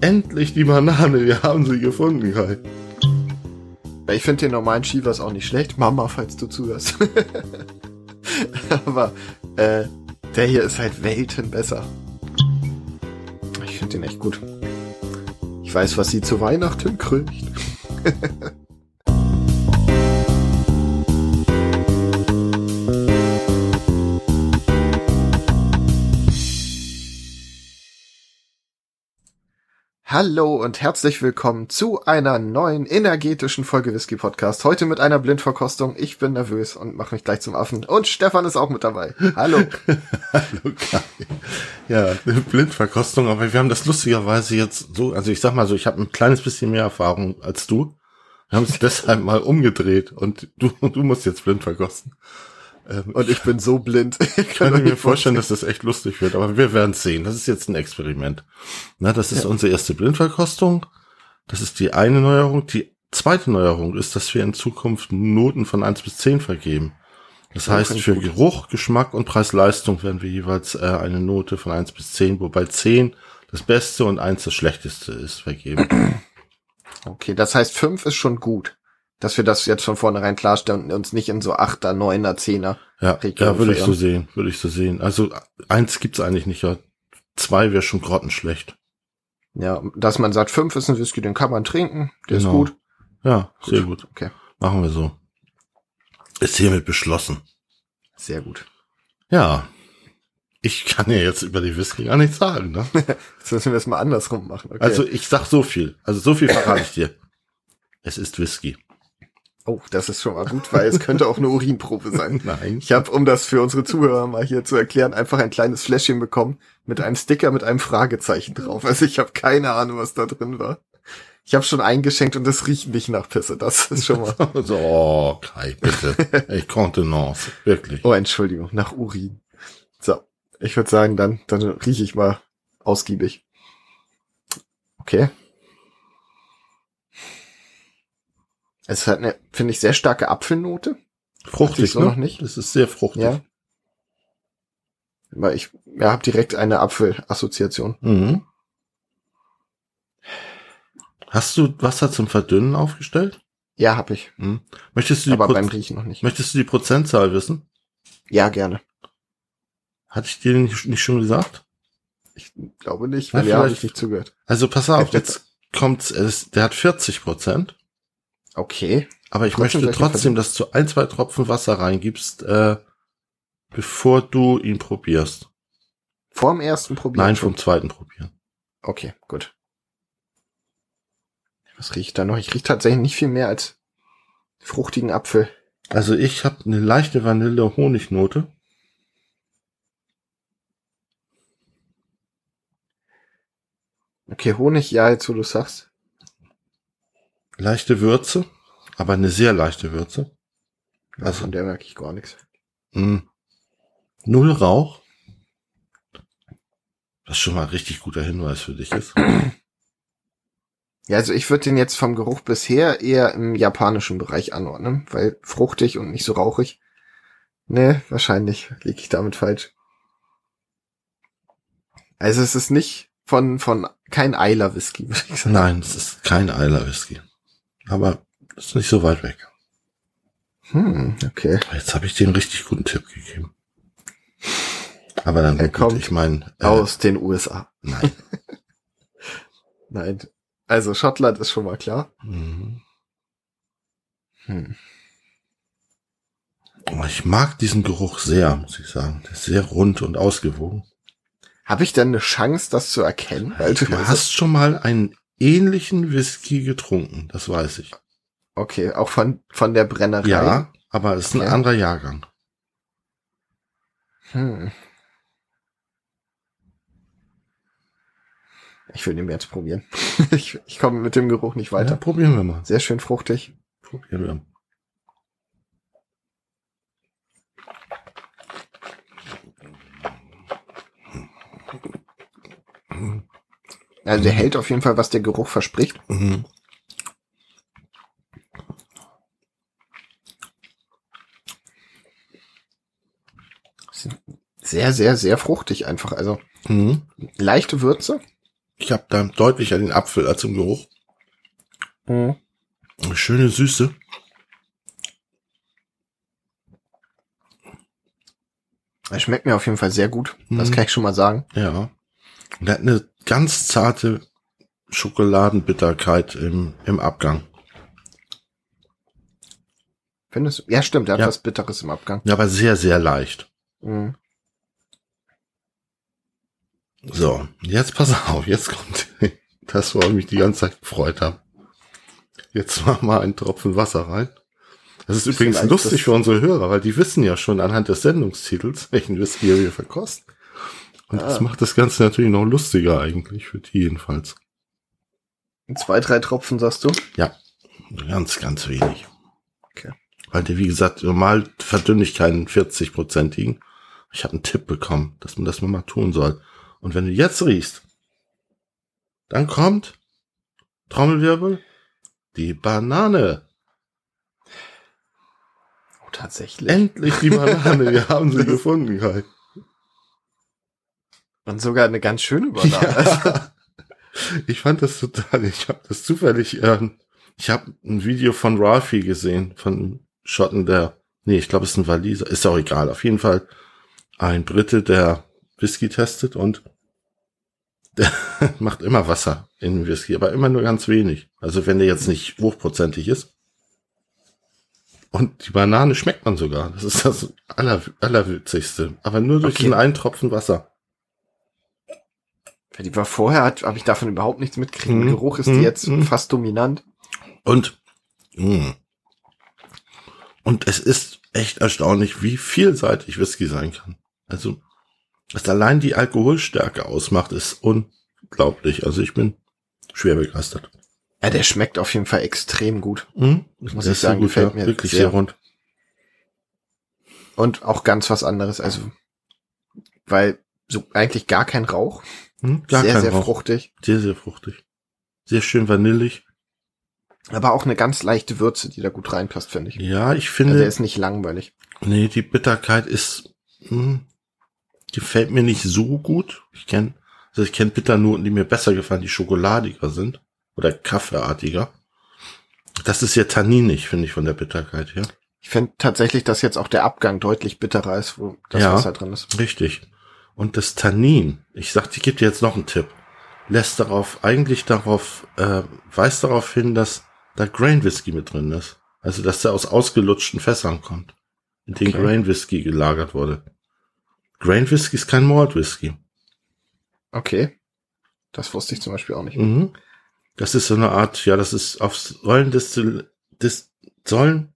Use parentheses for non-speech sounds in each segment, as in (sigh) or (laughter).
Endlich die Banane, wir haben sie gefunden, Kai. Ich finde den normalen Chivas auch nicht schlecht. Mama, falls du zuhörst. (laughs) Aber äh, der hier ist halt Welten besser. Ich finde den echt gut. Ich weiß, was sie zu Weihnachten kriegt. (laughs) Hallo und herzlich willkommen zu einer neuen energetischen Folge Whisky Podcast. Heute mit einer Blindverkostung. Ich bin nervös und mache mich gleich zum Affen. Und Stefan ist auch mit dabei. Hallo. (laughs) Hallo Kai. Ja, Blindverkostung, aber wir haben das lustigerweise jetzt so, also ich sag mal so, ich habe ein kleines bisschen mehr Erfahrung als du. Wir haben es (laughs) deshalb mal umgedreht und du, du musst jetzt blind verkosten. Ähm, und ich bin so blind. (laughs) Ich kann mir vorstellen, dass das echt lustig wird, aber wir werden sehen. Das ist jetzt ein Experiment. Na, das ist ja. unsere erste Blindverkostung. Das ist die eine Neuerung. Die zweite Neuerung ist, dass wir in Zukunft Noten von eins bis zehn vergeben. Das ja, heißt, für gut. Geruch, Geschmack und Preis-Leistung werden wir jeweils äh, eine Note von eins bis zehn, wobei zehn das Beste und eins das Schlechteste ist, vergeben. (clears throat) Okay, das heißt, fünf ist schon gut dass wir das jetzt von vornherein klarstellen und uns nicht in so Achter, Neuner, Zehner. Ja, ja würde ich so sehen, würde ich so sehen. Also eins gibt's eigentlich nicht, ja. Zwei wäre schon grottenschlecht. Ja, dass man sagt, fünf ist ein Whisky, den kann man trinken, der genau. ist gut. Ja, gut. sehr gut. Okay. Machen wir so. Ist hiermit beschlossen. Sehr gut. Ja. Ich kann ja jetzt über die Whisky gar nichts sagen, ne? (laughs) jetzt müssen wir es mal andersrum machen. Okay. Also ich sag so viel. Also so viel verrate ich dir. Es ist Whisky. Oh, das ist schon mal gut, weil es könnte auch eine Urinprobe sein. (laughs) Nein. Ich habe, um das für unsere Zuhörer mal hier zu erklären, einfach ein kleines Fläschchen bekommen mit einem Sticker mit einem Fragezeichen drauf. Also ich habe keine Ahnung, was da drin war. Ich habe schon eingeschenkt und es riecht nicht nach Pisse. Das ist schon mal. (laughs) so, oh, Kai, bitte. Ich konnte noch, wirklich. Oh, Entschuldigung, nach Urin. So, ich würde sagen, dann, dann rieche ich mal ausgiebig. Okay. Es hat eine, finde ich, sehr starke Apfelnote. Fruchtig, so ne? noch nicht. Es ist sehr fruchtig. Ja. Weil ich ja, habe direkt eine Apfelassoziation. Mhm. Hast du Wasser zum Verdünnen aufgestellt? Ja, habe ich. Mhm. Möchtest du die Aber Pro beim Riechen noch nicht. Möchtest du die Prozentzahl wissen? Ja, gerne. Hatte ich dir nicht, nicht schon gesagt? Ich glaube nicht, weil ja, habe ich nicht zugehört. Also pass auf, jetzt kommt's, es, der hat 40 Prozent. Okay. Aber ich trotzdem möchte trotzdem, dass du ein, zwei Tropfen Wasser reingibst, äh, bevor du ihn probierst. Vorm ersten probieren? Nein, vom zweiten probieren. Okay, gut. Was riecht da noch? Ich rieche tatsächlich nicht viel mehr als fruchtigen Apfel. Also ich habe eine leichte Vanille-Honignote. Okay, Honig, ja, jetzt wo du sagst leichte Würze, aber eine sehr leichte Würze. Also von der merke ich gar nichts. Mh, null Rauch. Was schon mal ein richtig guter Hinweis für dich ist. Ja, also ich würde den jetzt vom Geruch bisher eher im japanischen Bereich anordnen, weil fruchtig und nicht so rauchig. Ne, wahrscheinlich liege ich damit falsch. Also es ist nicht von, von kein Eiler Whisky, würde ich sagen. Nein, es ist kein Eiler Whisky. Aber ist nicht so weit weg. Hm, okay. Jetzt habe ich dir einen richtig guten Tipp gegeben. Aber dann er gut, kommt ich meine äh, aus den USA. Nein. (laughs) nein. Also Schottland ist schon mal klar. Mhm. Hm. Oh, ich mag diesen Geruch sehr, muss ich sagen. Der ist sehr rund und ausgewogen. Habe ich denn eine Chance, das zu erkennen? Weil du, du hast schon mal einen ähnlichen Whisky getrunken, das weiß ich. Okay, auch von, von der Brennerei? Ja, aber es ist okay. ein anderer Jahrgang. Hm. Ich will den jetzt probieren. (laughs) ich, ich komme mit dem Geruch nicht weiter. Ja, probieren wir mal. Sehr schön fruchtig. Probieren wir. Also der hält auf jeden Fall, was der Geruch verspricht. Mhm. Sehr, sehr, sehr fruchtig einfach. Also mhm. leichte Würze. Ich habe da deutlicher den Apfel als im Geruch. Mhm. Eine schöne Süße. Es schmeckt mir auf jeden Fall sehr gut. Das Mhm. kann ich schon mal sagen. Ja. Und er hat eine ganz zarte Schokoladenbitterkeit im, im Abgang. Findest du? Ja, stimmt. Der hat Ja. was Bitteres im Abgang. Ja, aber sehr, sehr leicht. Mhm. So, jetzt pass auf, jetzt kommt (laughs) das, worauf ich mich die ganze Zeit gefreut habe. Jetzt mach mal einen Tropfen Wasser rein. Das ist übrigens lustig für unsere Hörer, weil die wissen ja schon anhand des Sendungstitels, (laughs) welchen Whisky wir verkosten. Und das Ah. macht das Ganze natürlich noch lustiger eigentlich, für die jedenfalls. Zwei, drei Tropfen, sagst du? Ganz, ganz wenig. Okay. Weil der, wie gesagt, normal verdünne ich keinen 40-prozentigen. Ich habe einen Tipp bekommen, dass man das mal tun soll. Und wenn du jetzt riechst, dann kommt Trommelwirbel, die Banane. Oh, tatsächlich. Endlich die Banane. Wir (laughs) haben sie gefunden, Kai. Und sogar eine ganz schöne (laughs) Banane. Ja. Ich fand das total, ich habe das zufällig, ähm, ich habe ein Video von Ralphie gesehen, von Schotten, der, nee, ich glaube, es ist ein Waliser, ist auch egal, auf jeden Fall ein Brite, der Whisky testet und (laughs) der macht immer Wasser in Whisky, aber immer nur ganz wenig. Also wenn der jetzt nicht hochprozentig ist. Und die Banane schmeckt man sogar. Das ist das aller, allerwitzigste. Aber nur durch Okay. diesen einen Tropfen Wasser. Die war vorher, habe ich davon überhaupt nichts mitgekriegt. Mhm. Der Geruch ist Mhm. die jetzt Mhm. fast dominant. Und, mh. und es ist echt erstaunlich, wie vielseitig Whisky sein kann. Also, was allein die Alkoholstärke ausmacht, ist unglaublich. Also ich bin schwer begeistert. Ja, der schmeckt auf jeden Fall extrem gut. Mhm. Muss Der ich ist so sagen, gut, gefällt ja. mir Wirklich sehr. sehr rund. Und auch ganz was anderes. Also, weil so eigentlich gar kein Rauch. Mhm. Gar sehr, sehr Rauch. fruchtig. Sehr, sehr fruchtig. Sehr schön vanillig. Aber auch eine ganz leichte Würze, die da gut reinpasst, finde ich. Ja, ich Also finde, der ist nicht langweilig. nee, die Bitterkeit ist, mh, gefällt mir nicht so gut. Ich kenne, also ich kenne Bitternoten, die mir besser gefallen, die schokoladiger sind oder kaffeeartiger. Das ist ja tanninig, finde ich, von der Bitterkeit her. Ich finde tatsächlich, dass jetzt auch der Abgang deutlich bitterer ist, wo das Ja. Wasser drin ist. Richtig. Und das Tannin, ich sagte, ich gebe dir jetzt noch einen Tipp, lässt darauf, eigentlich darauf, äh, weist darauf hin, dass da Grain Whisky mit drin ist. Also, dass der aus ausgelutschten Fässern kommt, in denen Okay. Grain Whisky gelagert wurde. Grain Whisky ist kein Malt Whisky. Okay. Das wusste ich zum Beispiel auch nicht. Mhm. Das ist so eine Art, ja, das ist auf Säulendistil, Dis, Säulen,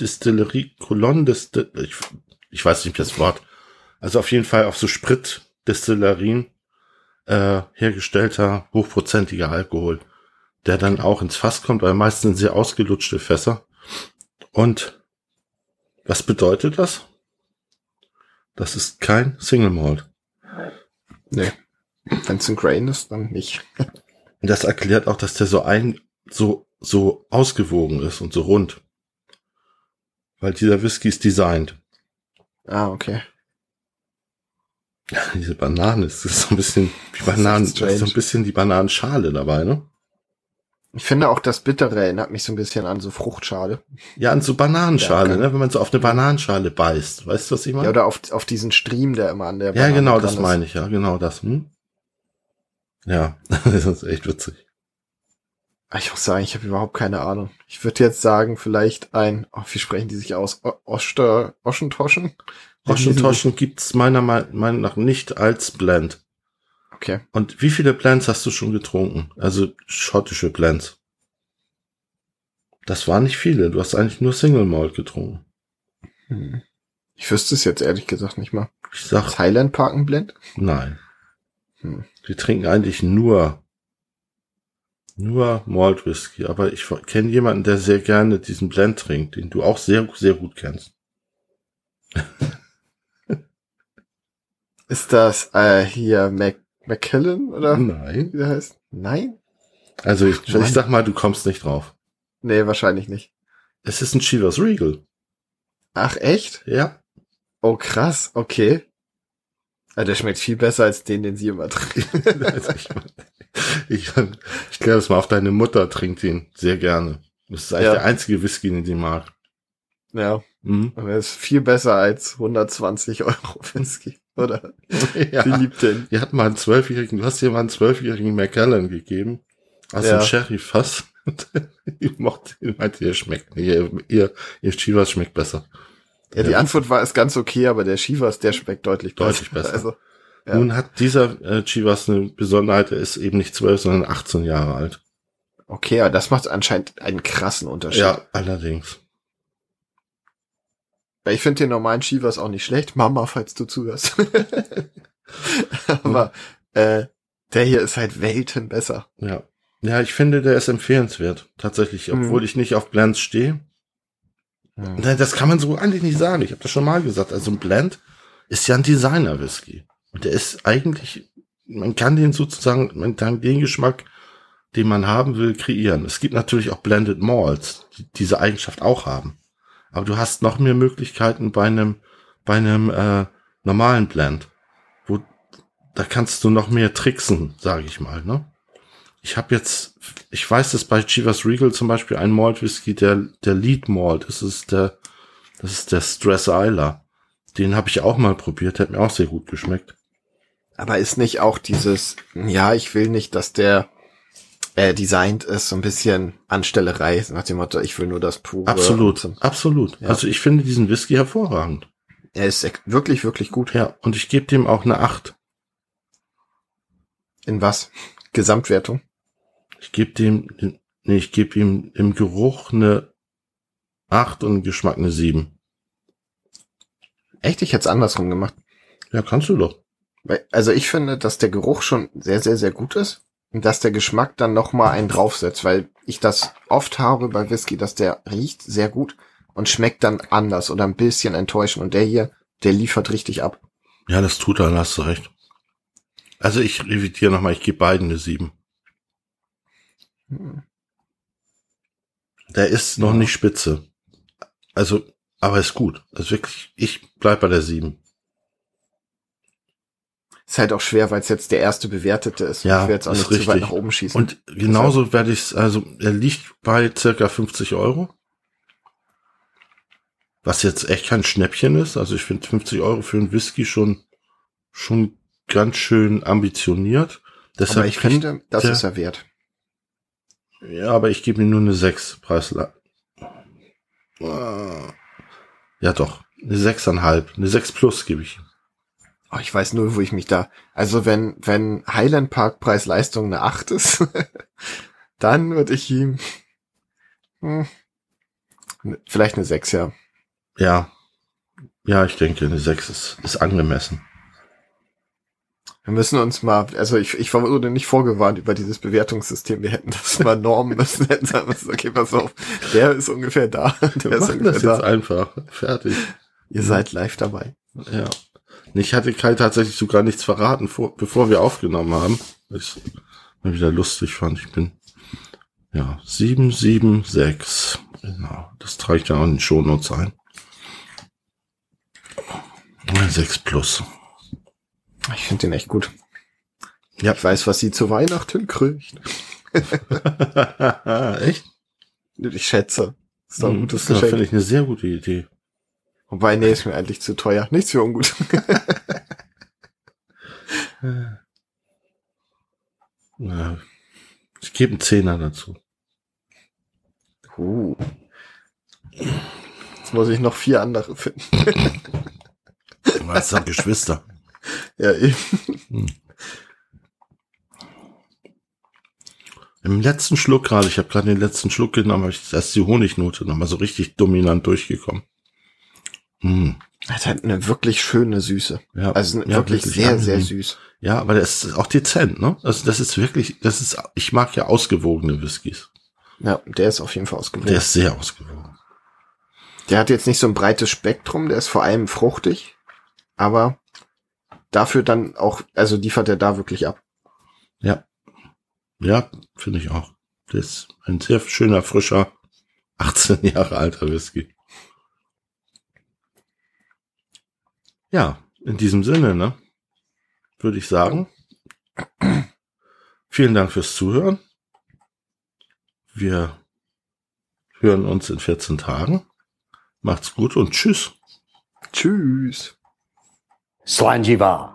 Distillerie, Kolonnen, Distil, ich, ich weiß nicht das Wort. Also auf jeden Fall auf so Spritdistillerien äh, hergestellter, hochprozentiger Alkohol, der dann auch ins Fass kommt, weil meistens sind sehr ausgelutschte Fässer. Und was bedeutet das? Das ist kein Single Malt. Nee. Wenn es ein Grain ist, dann nicht. Und (laughs) das erklärt auch, dass der so ein, so, so ausgewogen ist und so rund. Weil dieser Whisky ist designt. Ah, okay. (laughs) Diese Banane, das ist so ein bisschen, die Bananen, da ist so ein bisschen die Bananenschale dabei, ne? Ich finde auch das Bittere erinnert mich so ein bisschen an so Fruchtschale. Ja, an so Bananenschale, Ja, ne? Wenn man so auf eine Bananenschale beißt. Weißt du, was ich meine? Ja, oder auf, auf diesen Stream, der immer an der Ja, genau, das ist. meine ich, ja, genau das. Hm? Ja, (laughs) das ist echt witzig. Ah, Ich muss sagen, ich habe überhaupt keine Ahnung. Ich würde jetzt sagen, vielleicht ein, oh, wie sprechen die sich aus? O Oster, Oschentoschen? Oschentoschen gibt's meiner Me- Meinung nach nicht als Blend. Okay. Und wie viele Blends hast du schon getrunken? Also schottische Blends. Das waren nicht viele. Du hast eigentlich nur Single Malt getrunken. Hm. Ich wüsste es jetzt ehrlich gesagt nicht mal. Ich sag Highland Park ein Blend? nein. Hm. Wir trinken eigentlich nur nur Malt Whisky. Aber ich kenne jemanden, der sehr gerne diesen Blend trinkt, den du auch sehr sehr gut kennst. (laughs) Ist das äh, hier Mac McKellen oder Nein. wie der heißt? Nein? Also ich, Mann. ich sag mal, du kommst nicht drauf. Nee, wahrscheinlich nicht. Es ist ein Chivas Regal. Ach, echt? Ja. Oh, krass, okay. Ja, der schmeckt viel besser als den, den sie immer trinken. Also (laughs) ich, ich, ich kläre das mal auf, deine Mutter trinkt ihn sehr gerne. Das ist eigentlich Ja. der einzige Whisky, den sie mag. ja, Mhm. aber er ist viel besser als 120 Euro Whisky, oder? (laughs) Ja. Sie liebt den. Die hat mal einen zwölfjährigen, du hast dir mal einen zwölfjährigen Macallan gegeben. Aus Ja. dem Sherry-Fass. (laughs) Ich mochte ihn, meinte, ihr schmeckt, ihr, ihr, ihr Chivas schmeckt besser. Ja, die Ja. Antwort war ist ganz okay, aber der Chivas, der schmeckt deutlich besser. Deutlich besser. (laughs) Also, Ja. Nun hat dieser äh, Chivas eine Besonderheit, er ist eben nicht zwölf, sondern 18 Jahre alt. okay, aber das macht anscheinend einen krassen Unterschied. Ja, allerdings. Weil ich finde den normalen Chivas auch nicht schlecht. Mama, falls du zuhörst. (laughs) aber äh, der hier ist halt Welten besser. Ja. Ja, ich finde, der ist empfehlenswert. Tatsächlich, obwohl ich nicht auf Blends stehe. Nein, Das kann man so eigentlich nicht sagen. Ich habe das schon mal gesagt. Also ein Blend ist ja ein Designer-Whisky. Und der ist eigentlich, man kann den sozusagen, man kann den Geschmack, den man haben will, kreieren. Es gibt natürlich auch Blended Malts, die diese Eigenschaft auch haben. Aber du hast noch mehr Möglichkeiten bei einem, bei einem äh, normalen Blend, wo da kannst du noch mehr tricksen, sage ich mal. Ne? Ich habe jetzt, ich weiß, dass bei Chivas Regal zum Beispiel ein Malt Whisky, der der Lead Malt, das ist der, das ist der Stress Isla. Den habe ich auch mal probiert, hat mir auch sehr gut geschmeckt. Aber ist nicht auch dieses, ja, ich will nicht, dass der äh, designt ist, so ein bisschen Anstellerei, nach dem Motto, ich will nur das pure. Absolut, Und, absolut. Ja. Also ich finde diesen Whisky hervorragend. er ist wirklich, wirklich gut. Ja, und ich gebe dem auch eine 8. In was? Gesamtwertung? Ich gebe dem, nee, ich gebe ihm im Geruch eine 8 und im Geschmack eine 7. Echt, ich hätte es andersrum gemacht. Ja, kannst du doch. Also ich finde, dass der Geruch schon sehr, sehr, sehr gut ist und dass der Geschmack dann noch mal einen draufsetzt, weil ich das oft habe bei Whisky, dass der riecht sehr gut und schmeckt dann anders oder ein bisschen enttäuschend und der hier, der liefert richtig ab. Ja, das tut er, hast du recht. Also ich revidiere nochmal, ich gebe beiden eine 7. Der ist noch Ja. nicht spitze. Also, aber ist gut. Also wirklich, ich bleib bei der 7. Ist halt auch schwer, weil es jetzt der erste bewertete ist. Ja, ich will jetzt auch nicht zu weit richtig. nach oben schießen. Und genauso werde ich also er liegt bei circa 50 Euro. Was jetzt echt kein Schnäppchen ist. Also ich finde 50 Euro für einen Whisky schon, schon ganz schön ambitioniert. Deshalb aber ich finde, das ist er wert. Ja, aber ich gebe ihm nur eine 6 Preisler. Ah. Ja doch, eine 6,5. Eine 6 plus gebe ich. ihm. Oh, ich weiß nur, wo ich mich da. Also wenn, wenn Highland Park Preis-Leistung eine 8 ist, (laughs) dann würde ich ihm hm, vielleicht eine 6, ja. Ja. Ja, ich denke, eine 6 ist, ist angemessen. Wir müssen uns mal, also ich, ich wurde nicht vorgewarnt über dieses Bewertungssystem. Wir hätten das mal normen müssen, (laughs) hätten sagen müssen, okay, pass auf, der ist ungefähr da, der Wir ist machen das ungefähr jetzt da. einfach. Fertig. Ihr seid live dabei. Ja. Ich hatte Kai tatsächlich sogar nichts verraten, vor, bevor wir aufgenommen haben. Was ich mal wieder lustig fand. Ich bin, ja, 776. Genau. Das trage ich dann auch in den Shownotes ein. 6 plus. Ich finde den echt gut. Ja. Ich weiß, was sie zu Weihnachten kriegt. (laughs) (laughs) Echt? Ich schätze. Ist doch ein Mhm, gutes das Geschenk. finde ich eine sehr gute Idee. Wobei, nee, ist mir eigentlich zu teuer. Nichts für ungut. (laughs) Ich gebe einen Zehner dazu. Uh. Jetzt muss ich noch vier andere finden. Das sind Geschwister. (laughs) Ja, eben. Im letzten Schluck gerade, ich habe gerade den letzten Schluck genommen, habe ich erst die Honignote nochmal so richtig dominant durchgekommen. Hm. Das hat eine wirklich schöne Süße. Ja, Also ja, wirklich, sehr, sehr angenehm. süß. Ja, aber das ist auch dezent, ne? Also das ist wirklich, das ist, ich mag ja ausgewogene Whiskys. Ja, der ist auf jeden Fall ausgewogen. Der ist sehr ausgewogen. Der hat jetzt nicht so ein breites Spektrum, der ist vor allem fruchtig, aber dafür dann auch, also liefert er da wirklich ab. Ja. Ja, finde ich auch. Das ist ein sehr schöner, frischer, (laughs) 18 Jahre alter Whisky. Ja, in diesem Sinne, ne? würde ich sagen. (clears throat) Vielen Dank fürs Zuhören. Wir hören uns in 14 Tagen. Macht's gut und tschüss. Tschüss. 算计吧